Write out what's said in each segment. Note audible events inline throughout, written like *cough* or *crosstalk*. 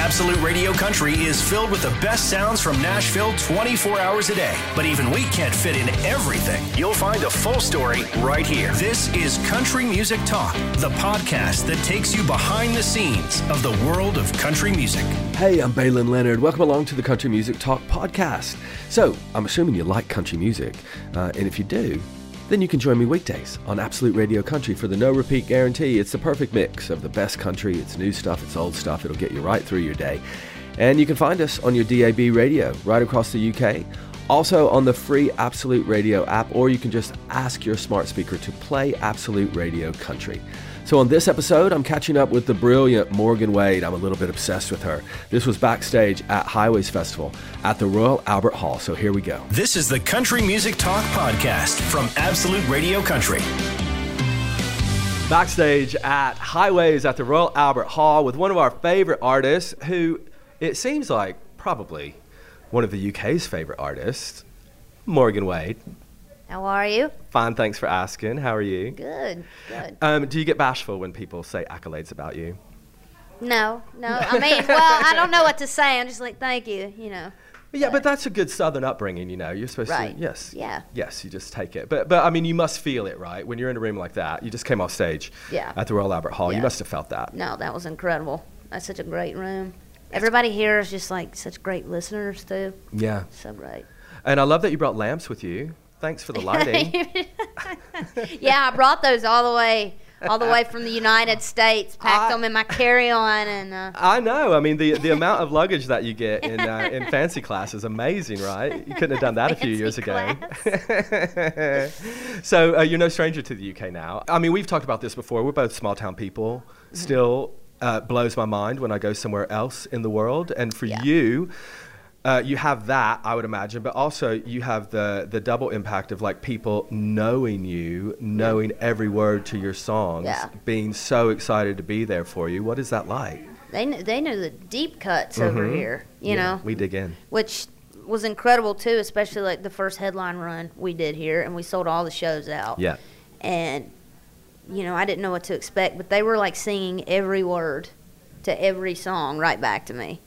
Absolute Radio Country is filled with the best sounds from Nashville 24 hours a day. But even we can't fit in everything. You'll find a full story right here. This is Country Music Talk, the podcast that takes you behind the scenes of the world of country music. Hey, I'm Baylen Leonard. Welcome along to the Country Music Talk podcast. So, I'm assuming you like country music, uh, and if you do, then you can join me weekdays on Absolute Radio Country for the no repeat guarantee. It's the perfect mix of the best country. It's new stuff, it's old stuff. It'll get you right through your day. And you can find us on your DAB radio right across the UK. Also on the free Absolute Radio app, or you can just ask your smart speaker to play Absolute Radio Country. So, on this episode, I'm catching up with the brilliant Morgan Wade. I'm a little bit obsessed with her. This was backstage at Highways Festival at the Royal Albert Hall. So, here we go. This is the Country Music Talk podcast from Absolute Radio Country. Backstage at Highways at the Royal Albert Hall with one of our favorite artists who it seems like probably one of the UK's favorite artists, Morgan Wade. How are you? Fine, thanks for asking. How are you? Good, good. Um, do you get bashful when people say accolades about you? No, no. I mean, well, I don't know what to say. I'm just like, thank you, you know. Yeah, but that's a good Southern upbringing, you know. You're supposed Right. to, yes, Yeah. yes, you just take it. But, but I mean, you must feel it, right? When you're in a room like that, you just came off stage Yeah. at the Royal Albert Hall. You must have felt that. No, that was incredible. That's such a great room. Everybody here is just like such great listeners too. Yeah, So great. and I love that you brought lamps with you. Thanks for the *laughs* lighting. yeah, I brought those all the way, all the way from the United States. Packed I- them in my carry-on, and uh, I know. I mean, the the amount of luggage that you get in uh, in fancy class is amazing, right? You couldn't have done that a few years ago. *laughs* so uh, you're no stranger to the UK now. I mean, we've talked about this before. We're both small town people. Mm-hmm. Still uh, blows my mind when I go somewhere else in the world. And for Yeah. you. Uh, you have that, I would imagine, but also you have the the double impact of like people knowing you, knowing every word to your songs, Yeah. being so excited to be there for you. What is that like? they kn- they knew the deep cuts over here. You Mm-hmm. Yeah, know, we dig in. which was incredible too, especially like the first headline run we did here, and we sold all the shows out. Yeah. and you know I didn't know what to expect, but they were like singing every word to every song right back to me,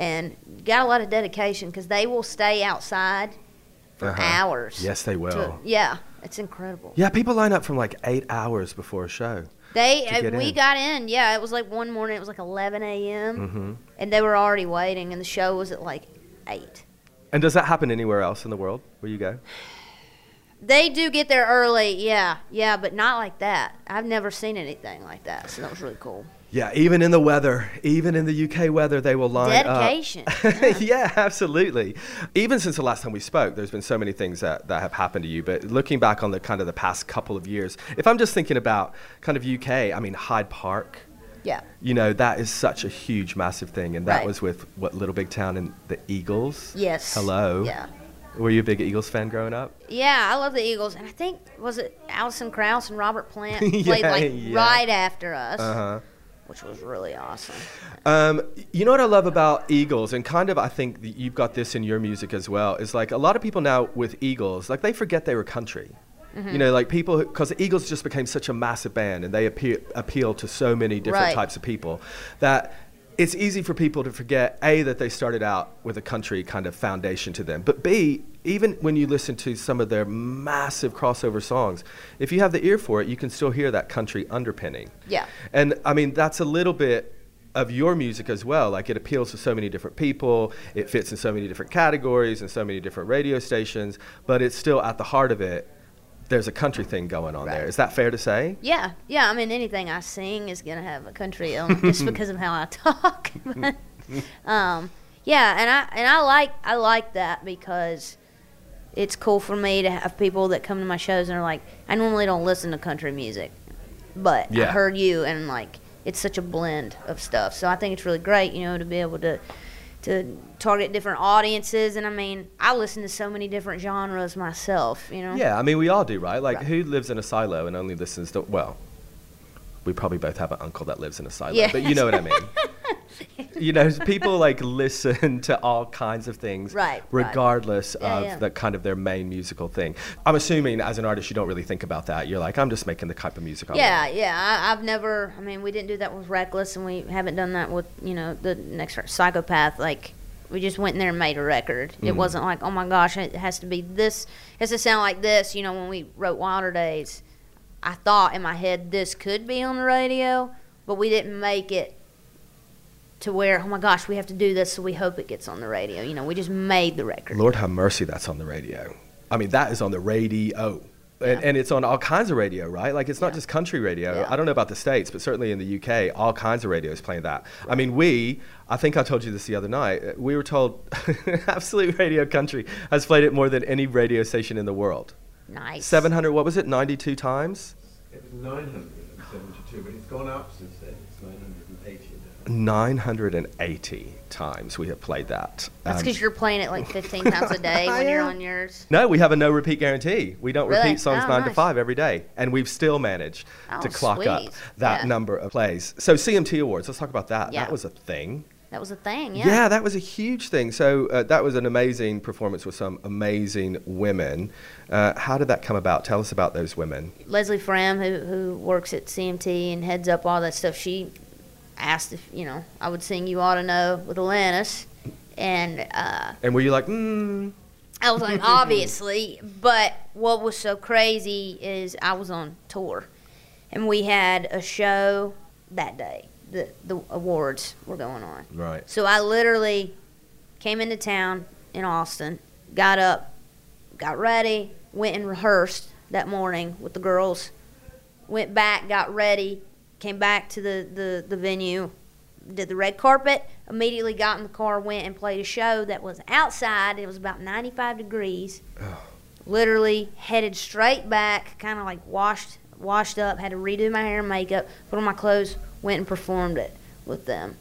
and got a lot of dedication because they will stay outside for Uh-huh. hours. Yes, they to- will. yeah, it's incredible. Yeah, people line up from like eight hours before a show. They To uh, we in. got in. Yeah, it was like one morning. It was like 11 a.m. hmm and they were already waiting, and the show was at like eight. And does that happen anywhere else in the world where you go? They do get there early, yeah, yeah, but not like that. I've never seen anything like that, so that was really cool. Yeah, even in the weather, even in the UK weather, they will line Dedication, *laughs* up. yeah, absolutely. Even since the last time we spoke, there's been so many things that, that have happened to you. But looking back on the kind of the past couple of years, if I'm just thinking about kind of UK, I mean Hyde Park, Yeah. you know, that is such a huge, massive thing. And that Right. was with what Little Big Town and the Eagles. Yes. Hello. Yeah. Were you a big Eagles fan growing up? Yeah, I love the Eagles, and I think was it Alison Krauss and Robert Plant *laughs* Yeah, played like yeah. right after us, Uh huh. Which was really awesome. Um, you know what I love about Eagles, and kind of I think that you've got this in your music as well, is like a lot of people now with Eagles, like they forget they were country. Mm-hmm. You know, like people, because the Eagles just became such a massive band and they appeal, appeal to so many different Right. types of people that it's easy for people to forget A, that they started out with a country kind of foundation to them, but B, even when you listen to some of their massive crossover songs, if you have the ear for it, you can still hear that country underpinning. Yeah. And I mean, that's a little bit of your music as well. Like it appeals to so many different people, it fits in so many different categories and so many different radio stations, but it's still at the heart of it. There's a country thing going on there. Right. Is that fair to say? Yeah, yeah. I mean, anything I sing is gonna have a country element *laughs* just because of how I talk. *laughs* But, um, yeah, and I and I like I like that because it's cool for me to have people that come to my shows and are like, I normally don't listen to country music, but Yeah. I heard you and like it's such a blend of stuff. So I think it's really great, you know, to be able to to target different audiences. And I mean, I listen to so many different genres myself, you know. Yeah, I mean, we all do, right? Like, Right. who lives in a silo and only listens to, well, we probably both have an uncle that lives in a silo, Yeah. but you know what I mean. *laughs* *laughs* you know, people like listen to all kinds of things, Right, right. regardless Yeah, of yeah. the kind of their main musical thing. I'm assuming as an artist, you don't really think about that. You're like, I'm just making the type of music I Yeah, want. yeah. I, I've never. I mean, we didn't do that with Reckless, and we haven't done that with you know the next Psychopath. Like, we just went in there and made a record. Mm-hmm. It wasn't like, oh my gosh, it has to be this. It has to sound like this. You know, when we wrote Wilder Days, I thought in my head this could be on the radio, but we didn't make it to where, oh my gosh, we have to do this, so we hope it gets on the radio. You know, we just made the record. Lord have mercy, that's on the radio. I mean, that is on the radio. And, Yeah. and it's on all kinds of radio, right? Like, it's not Yeah. just country radio. Yeah. I don't know about the States, but certainly in the UK, all kinds of radios playing that. I mean, we, I think I told you this the other night, uh, we were told *laughs* Absolute Radio Country has played it more than any radio station in the world. Nice. 700, what was it, 92 times? It was 972, but it's gone up since then. It's 980 times we have played that. That's Um, because you're playing it like *laughs* 15 times a day when you're on yours. No, we have a no repeat guarantee. We don't Really? repeat songs Oh, nine to nice. five every day, and we've still managed Oh, to clock up that Yeah. number of plays. So CMT Awards, let's talk about that. Yeah. That was a thing. That was a thing, Yeah, yeah. that was a huge thing. So uh, that was an amazing performance with some amazing women. Uh, how did that come about? Tell us about those women. Leslie Fram, who who works at CMT and heads up all that stuff, she asked if you know I would sing "You Ought to Know" with Alanis, and uh, And were you like, mm, I was like, *laughs* obviously. But what was so crazy is I was on tour, and we had a show that day. The the awards were going on. right? So I literally came into town in Austin, got up, got ready, went and rehearsed that morning with the girls, went back, got ready, came back to the, the, the venue, did the red carpet, immediately got in the car, went and played a show that was outside. It was about 95 degrees. Literally headed straight back, kind of like washed washed up, had to redo my hair and makeup, put on my clothes, went and performed it with them.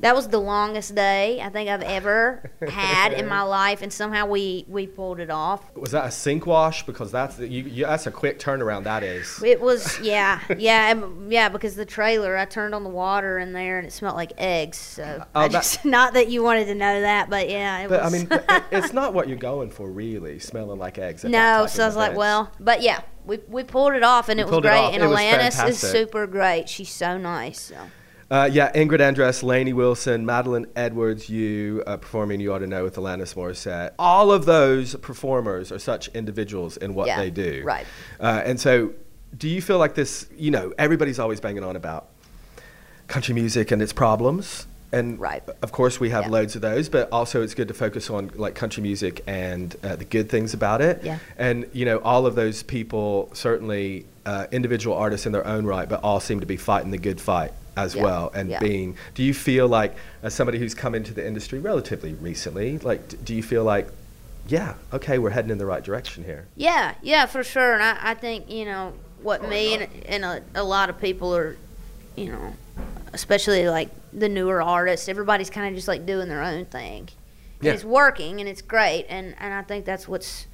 That was the longest day I think I've ever *laughs* had in my life, and somehow we, we pulled it off. Was that a sink wash? Because that's you, you, that's a quick turnaround. That is. It was yeah yeah and- yeah because the trailer I turned on the water in there and it smelled like eggs. So Oh, that- *laughs* not that you wanted to know that, but yeah, it But I mean, it- it's not what you're *laughs* going for, really. Smelling like eggs. no, so I was like, well, but yeah, we we pulled it off and You it was pulled it great. And It Alanis is super great. She's so nice. So. Uh, yeah, Ingrid Andress, Lainey Wilson, Madeline Edwards, you uh, performing You Ought to Know with Alanis Morissette. All of those performers are such individuals in what Yeah, they do. right. Uh, and so, do you feel like this, you know, everybody's always banging on about country music and its problems. And Right. of course, we have Yeah. loads of those, but also it's good to focus on like country music and uh, the good things about it. Yeah. And you know, all of those people certainly uh, individual artists in their own right, but all seem to be fighting the good fight as Yeah. well. And Yeah. being, do you feel like as somebody who's come into the industry relatively recently, like, do you feel like, yeah, okay, we're heading in the right direction here? Yeah, yeah, for sure. And I, I think, you know, what me and, and a, a lot of people are, you know, especially like the newer artists, everybody's kind of just like doing their own thing. Yeah. And it's working and it's great. And, and I think that's what's,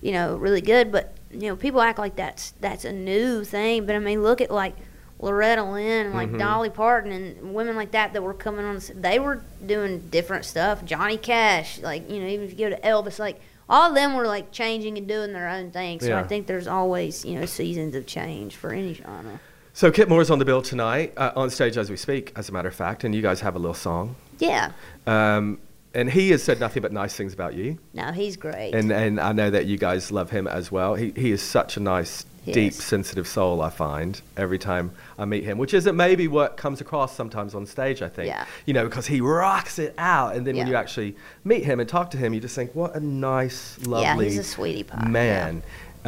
you know, really good. But, you know, people act like that's, that's a new thing. But I mean, look at like Loretta Lynn like Mhm. Dolly Parton and women like that that were coming on. They were doing different stuff. Johnny Cash, like, you know, even if you go to Elvis, like, all of them were like changing and doing their own thing. So Yeah. I think there's always, you know, seasons of change for any genre. So Kip Moore's on the bill tonight, uh, on stage as we speak, as a matter of fact, and you guys have a little song. Yeah. Um, and he has said nothing but nice things about you. No, he's great. And and I know that you guys love him as well. He he is such a nice, Deep, sensitive soul. I find every time I meet him, which isn't maybe what comes across sometimes on stage. I think, Yeah. you know, because he rocks it out, and then when you actually meet him and talk to him, you just think, what a nice, lovely yeah, he's a sweetie pie. yeah.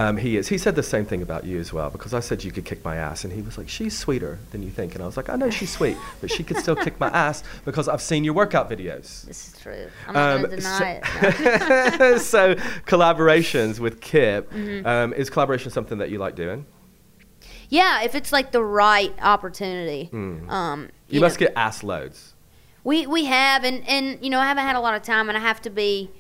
Um, he is. He said the same thing about you as well because I said you could kick my ass, and he was like, "She's sweeter than you think," and I was like, "I know she's sweet, but she could still kick my ass because I've seen your workout videos." This is true. I'm not Um, going to deny it. No. *laughs* so collaborations with Kip Mm-hmm. um, is collaboration something that you like doing? Yeah, if it's like the right opportunity. Hmm. Um, You, know, must get ass loads. We we have, and and you know, I haven't had a lot of time, and I have to be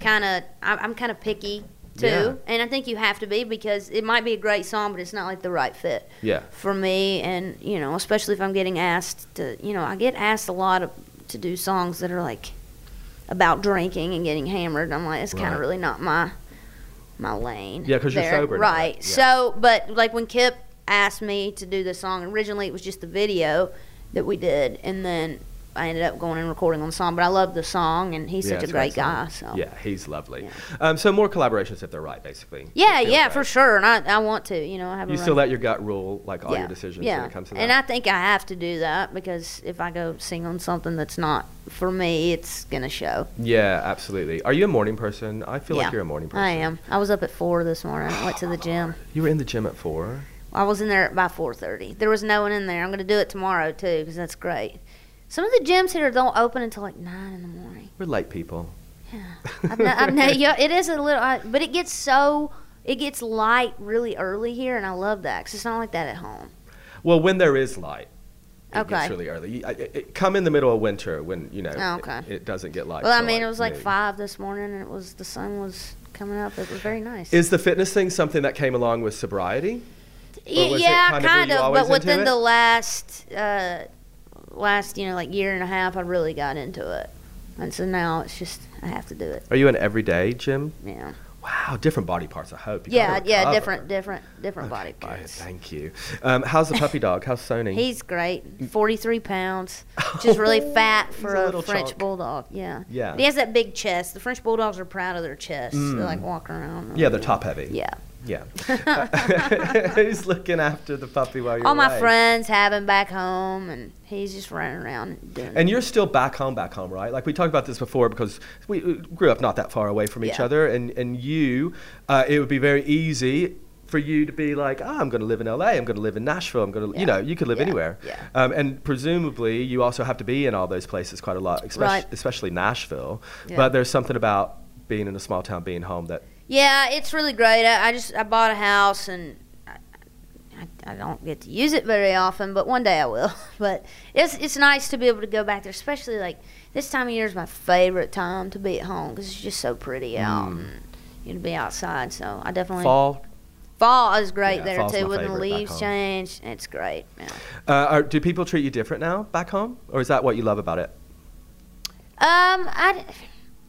kind of. I'm kind of picky too, Yeah. and I think you have to be because it might be a great song, but it's not like the right fit Yeah. for me. And you know, especially if I'm getting asked to, you know, I get asked a lot of, to do songs that are like about drinking and getting hammered. I'm like, it's kind of really not my my lane. Yeah, 'cause you're sober right? yeah. So, but like when Kip asked me to do the song, originally it was just the video that we did, and then I ended up going and recording on the song. But I love the song, and he's Yeah, such a it's great guy. So Yeah, he's lovely. Um, so more collaborations if they're right, basically. yeah, yeah, right. for sure. And I, I want to, you know, I have. You still let your gut rule like all yeah, your decisions yeah. when it comes to that. And I think I have to do that because if I go sing on something that's not for me, it's gonna show. yeah, absolutely. Are you a morning person? I feel yeah, like you're a morning person. I am. I was up at four this morning. I went to the gym. *gasps* You were in the gym at four. I was in there by four thirty. There was no one in there. I'm gonna do it tomorrow too because that's great. Some of the gyms here don't open until like nine in the morning. We're late people. Yeah, I've no, I've no, yeah, it is a little, I, but it gets so it gets light really early here, and I love that because it's not like that at home. Well, when there is light, it Okay. gets really early. You- I- It, it- come in the middle of winter when you know Oh, it- okay. it, doesn't get light. Well, I mean, it was like noon. five this morning, and it was the sun was coming up. It was very nice. Is the fitness thing something that came along with sobriety? It yeah, kind of kind you of, but within the last uh, last you know like year and a half, I really got into it, and so now it's just I have to do it. Are you an everyday gym? Yeah, Wow, different body parts. I hope. You yeah, yeah. Different, different, different body Okay, good, parts. Thank you. Um, how's the puppy dog? How's Sony? *laughs* He's great. Forty-three pounds, *laughs* just really fat for a a, French chunk. bulldog. Yeah, Yeah. But he has that big chest. The French bulldogs are proud of their chest. They like walking around. yeah, they're top heavy. Yeah. Yeah. *laughs* Who's looking after the puppy while you're away? All my away? friends have him back home, and he's just running around doing. And you're still back home, back home, right? Like we talked about this before because we grew up not that far away from each Yeah. other, and and you, uh, it would be very easy for you to be like, ah, I'm going to live in LA, I'm going to live in Nashville, I'm going to, you know, you could live Yeah. anywhere. Yeah. Um, and presumably, you also have to be in all those places quite a lot, especially, Right. especially Nashville. Yeah. But there's something about being in a small town, being home that Yeah, it's really great. I, I just I bought a house and I, I, I don't get to use it very often, but one day I will. *laughs* But it's it's nice to be able to go back there, especially like this time of year is my favorite time to be at home because it's just so pretty out and you know, to be outside. So I definitely fall. fall is great Yeah, there too when the leaves change. It's great. Yeah. Uh, are, do people treat you different now back home, or is that what you love about it? Um, I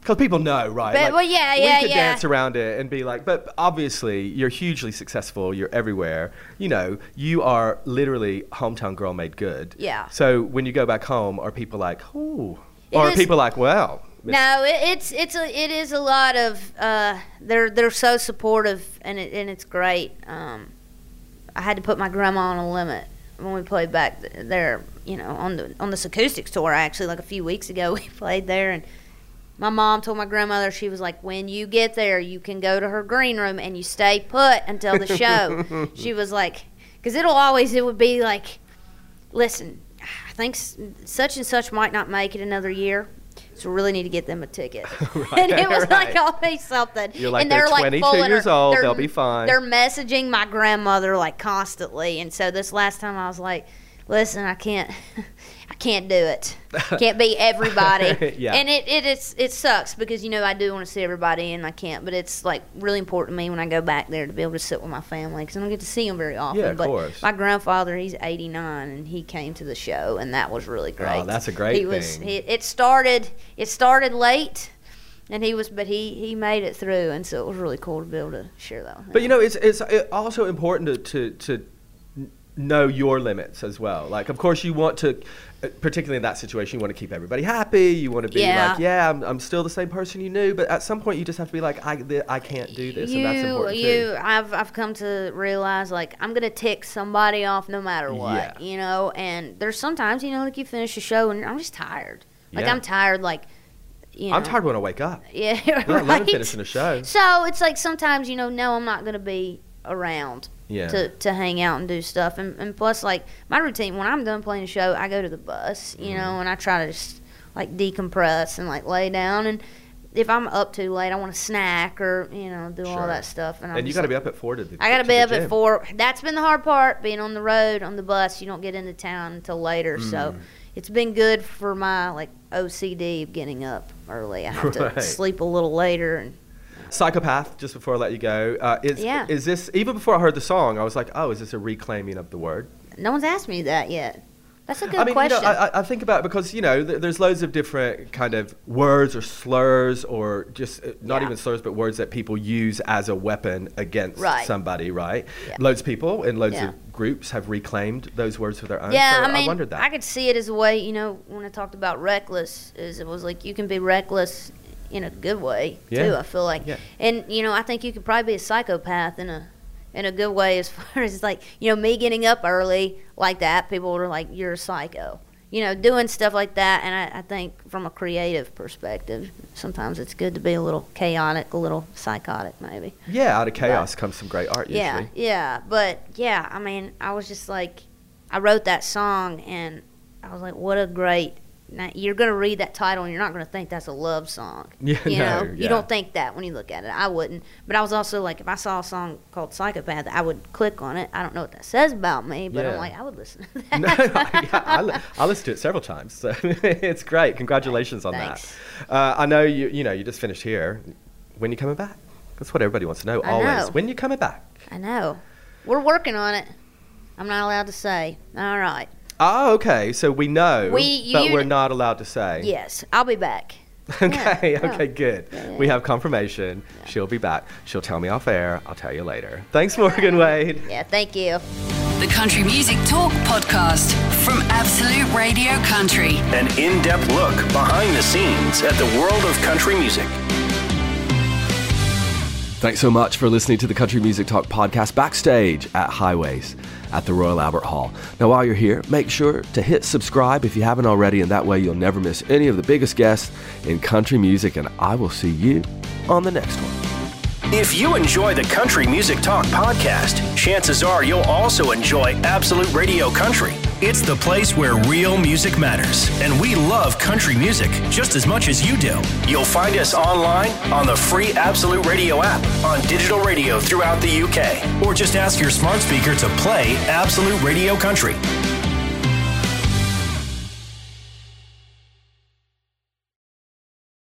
Because people know, right? But- well, yeah, yeah, We could yeah. dance around it and be like, but obviously you're hugely successful. You're everywhere. You know, you are literally hometown girl made good. Yeah. So when you go back home, are people like, ooh, It or are is- people like, well, No, it, it's it's a it is a lot of uh, they're they're so supportive and it, and it's great. Um, I had to put my grandma on a limit when we played back there. You know, on the on this acoustics tour actually, like a few weeks ago, *laughs* we played there and. My mom told my grandmother she was like, "When you get there, you can go to her green room and you stay put until the show." *laughs* she was like, "Cause it'll always it would be like, listen, I think such and such might not make it another year, so we really need to get them a ticket. *laughs* *laughs* and it was like right. always something. You're like, and "They're like 22 pulling years her- old, they're- they'll be fine." They're messaging my grandmother like constantly, and so this last time I was like, listen, I can't, I can't do it. Can't be everybody. *laughs* Yeah. And it, it is it sucks because you know I do want to see everybody and I can't, but it's like really important to me when I go back there to be able to sit with my family because I don't get to see them very often. Yeah, of but course. my grandfather, he's 89 and he came to the show and that was really oh, great. Oh, that's a great he Was, thing. he, it started it started late. And he was, but he he made it through, and so it was really cool to be able to share that. with But you know, it's it's also important to, to to know your limits as well. Like, of course, you want to, particularly in that situation, you want to keep everybody happy. You want to be Yeah. like, yeah, I'm, I'm still the same person you knew. But at some point, you just have to be like, I th- I can't do this, and that's important you, too. I've I've come to realize like I'm gonna tick somebody off no matter what, Yeah. you know. And there's sometimes you know like you finish a show and I'm just tired. Like Yeah. I'm tired, like you know. I'm tired when I wake up. Yeah, *laughs* Let alone right. finishing a show. So it's like sometimes you know, no, I'm not gonna be around Yeah. to to hang out and do stuff. And and plus like my routine when I'm done playing a show, I go to the bus, you Mm-hmm. know, and I try to just like decompress and like lay down and. If I'm up too late, I want to snack or you know do Sure. all that stuff. And, I'm And you got to be up at four to. The, I got to be up gym. at four. That's been the hard part, being on the road on the bus. You don't get into town until later, Mm. so it's been good for my like OCD of getting up early. I have *laughs* Right. to sleep a little later, and Psychopath, just before I let you go. Uh, is, Yeah. is this, even before I heard the song, I was like, oh, is this a reclaiming of the word? No one's asked me that yet. That's a good I mean, question. you know, I, I- I think about it because you know, th- there's loads of different kind of words or slurs or just uh, not Yeah. even slurs, but words that people use as a weapon against Right. somebody, right? Yeah. Loads of people and loads Yeah. of groups have reclaimed those words for their own. yeah, so I mean, wondered that. I could see it as a way. You know, when I talked about reckless, is it was like you can be reckless in a good way Yeah. too. I feel like, Yeah. and you know, I think you could probably be a psychopath in a in a good way as *laughs* far as like you know me getting up early like that. People were like, "You're a psycho." You know, doing stuff like that, and I, I think from a creative perspective, sometimes it's good to be a little chaotic, a little psychotic, maybe. yeah, out of chaos comes some great art. Yeah, Usually. yeah, but yeah, I mean, I was just like, I wrote that song, and I was like, what a great. Now, you're gonna read that title, and you're not gonna think that's a love song. *laughs* Yeah, you no, yeah. you don't think that when you look at it. I wouldn't, but I was also like, if I saw a song called Psychopath, I would click on it. I don't know what that says about me, but Yeah. I'm like, I would listen to *laughs* that. *laughs* no, yeah, I, li- I listened to it several times, so it's great. Congratulations on Thanks. that. Uh, I know you. You know, you just finished here. When you coming back? That's what everybody wants to know. I always. know. When you coming back? I know. We're working on it. I'm not allowed to say. All right. Oh, okay. So we know, We- but we're not allowed to say. Yes, I'll be back. *laughs* okay. Yeah. Okay. Good. Yeah, yeah, We have confirmation. She'll be back. She'll tell me off air. I'll tell you later. Thanks, Morgan *laughs* Wade. Yeah, thank you. The Country Music Talk podcast from Absolute Radio Country. An in depth look behind the scenes at the world of country music. Thanks so much for listening to the Country Music Talk podcast backstage at Highways at the Royal Albert Hall. Now, while you're here, make sure to hit subscribe if you haven't already, and that way you'll never miss any of the biggest guests in country music. And I will see you on the next one. If you enjoy the Country Music Talk podcast, chances are you'll also enjoy Absolute Radio Country. It's the place where real music matters, and we love country music just as much as you do. You'll find us online on the free Absolute Radio app, on digital radio throughout the UK, or just ask your smart speaker to play Absolute Radio Country.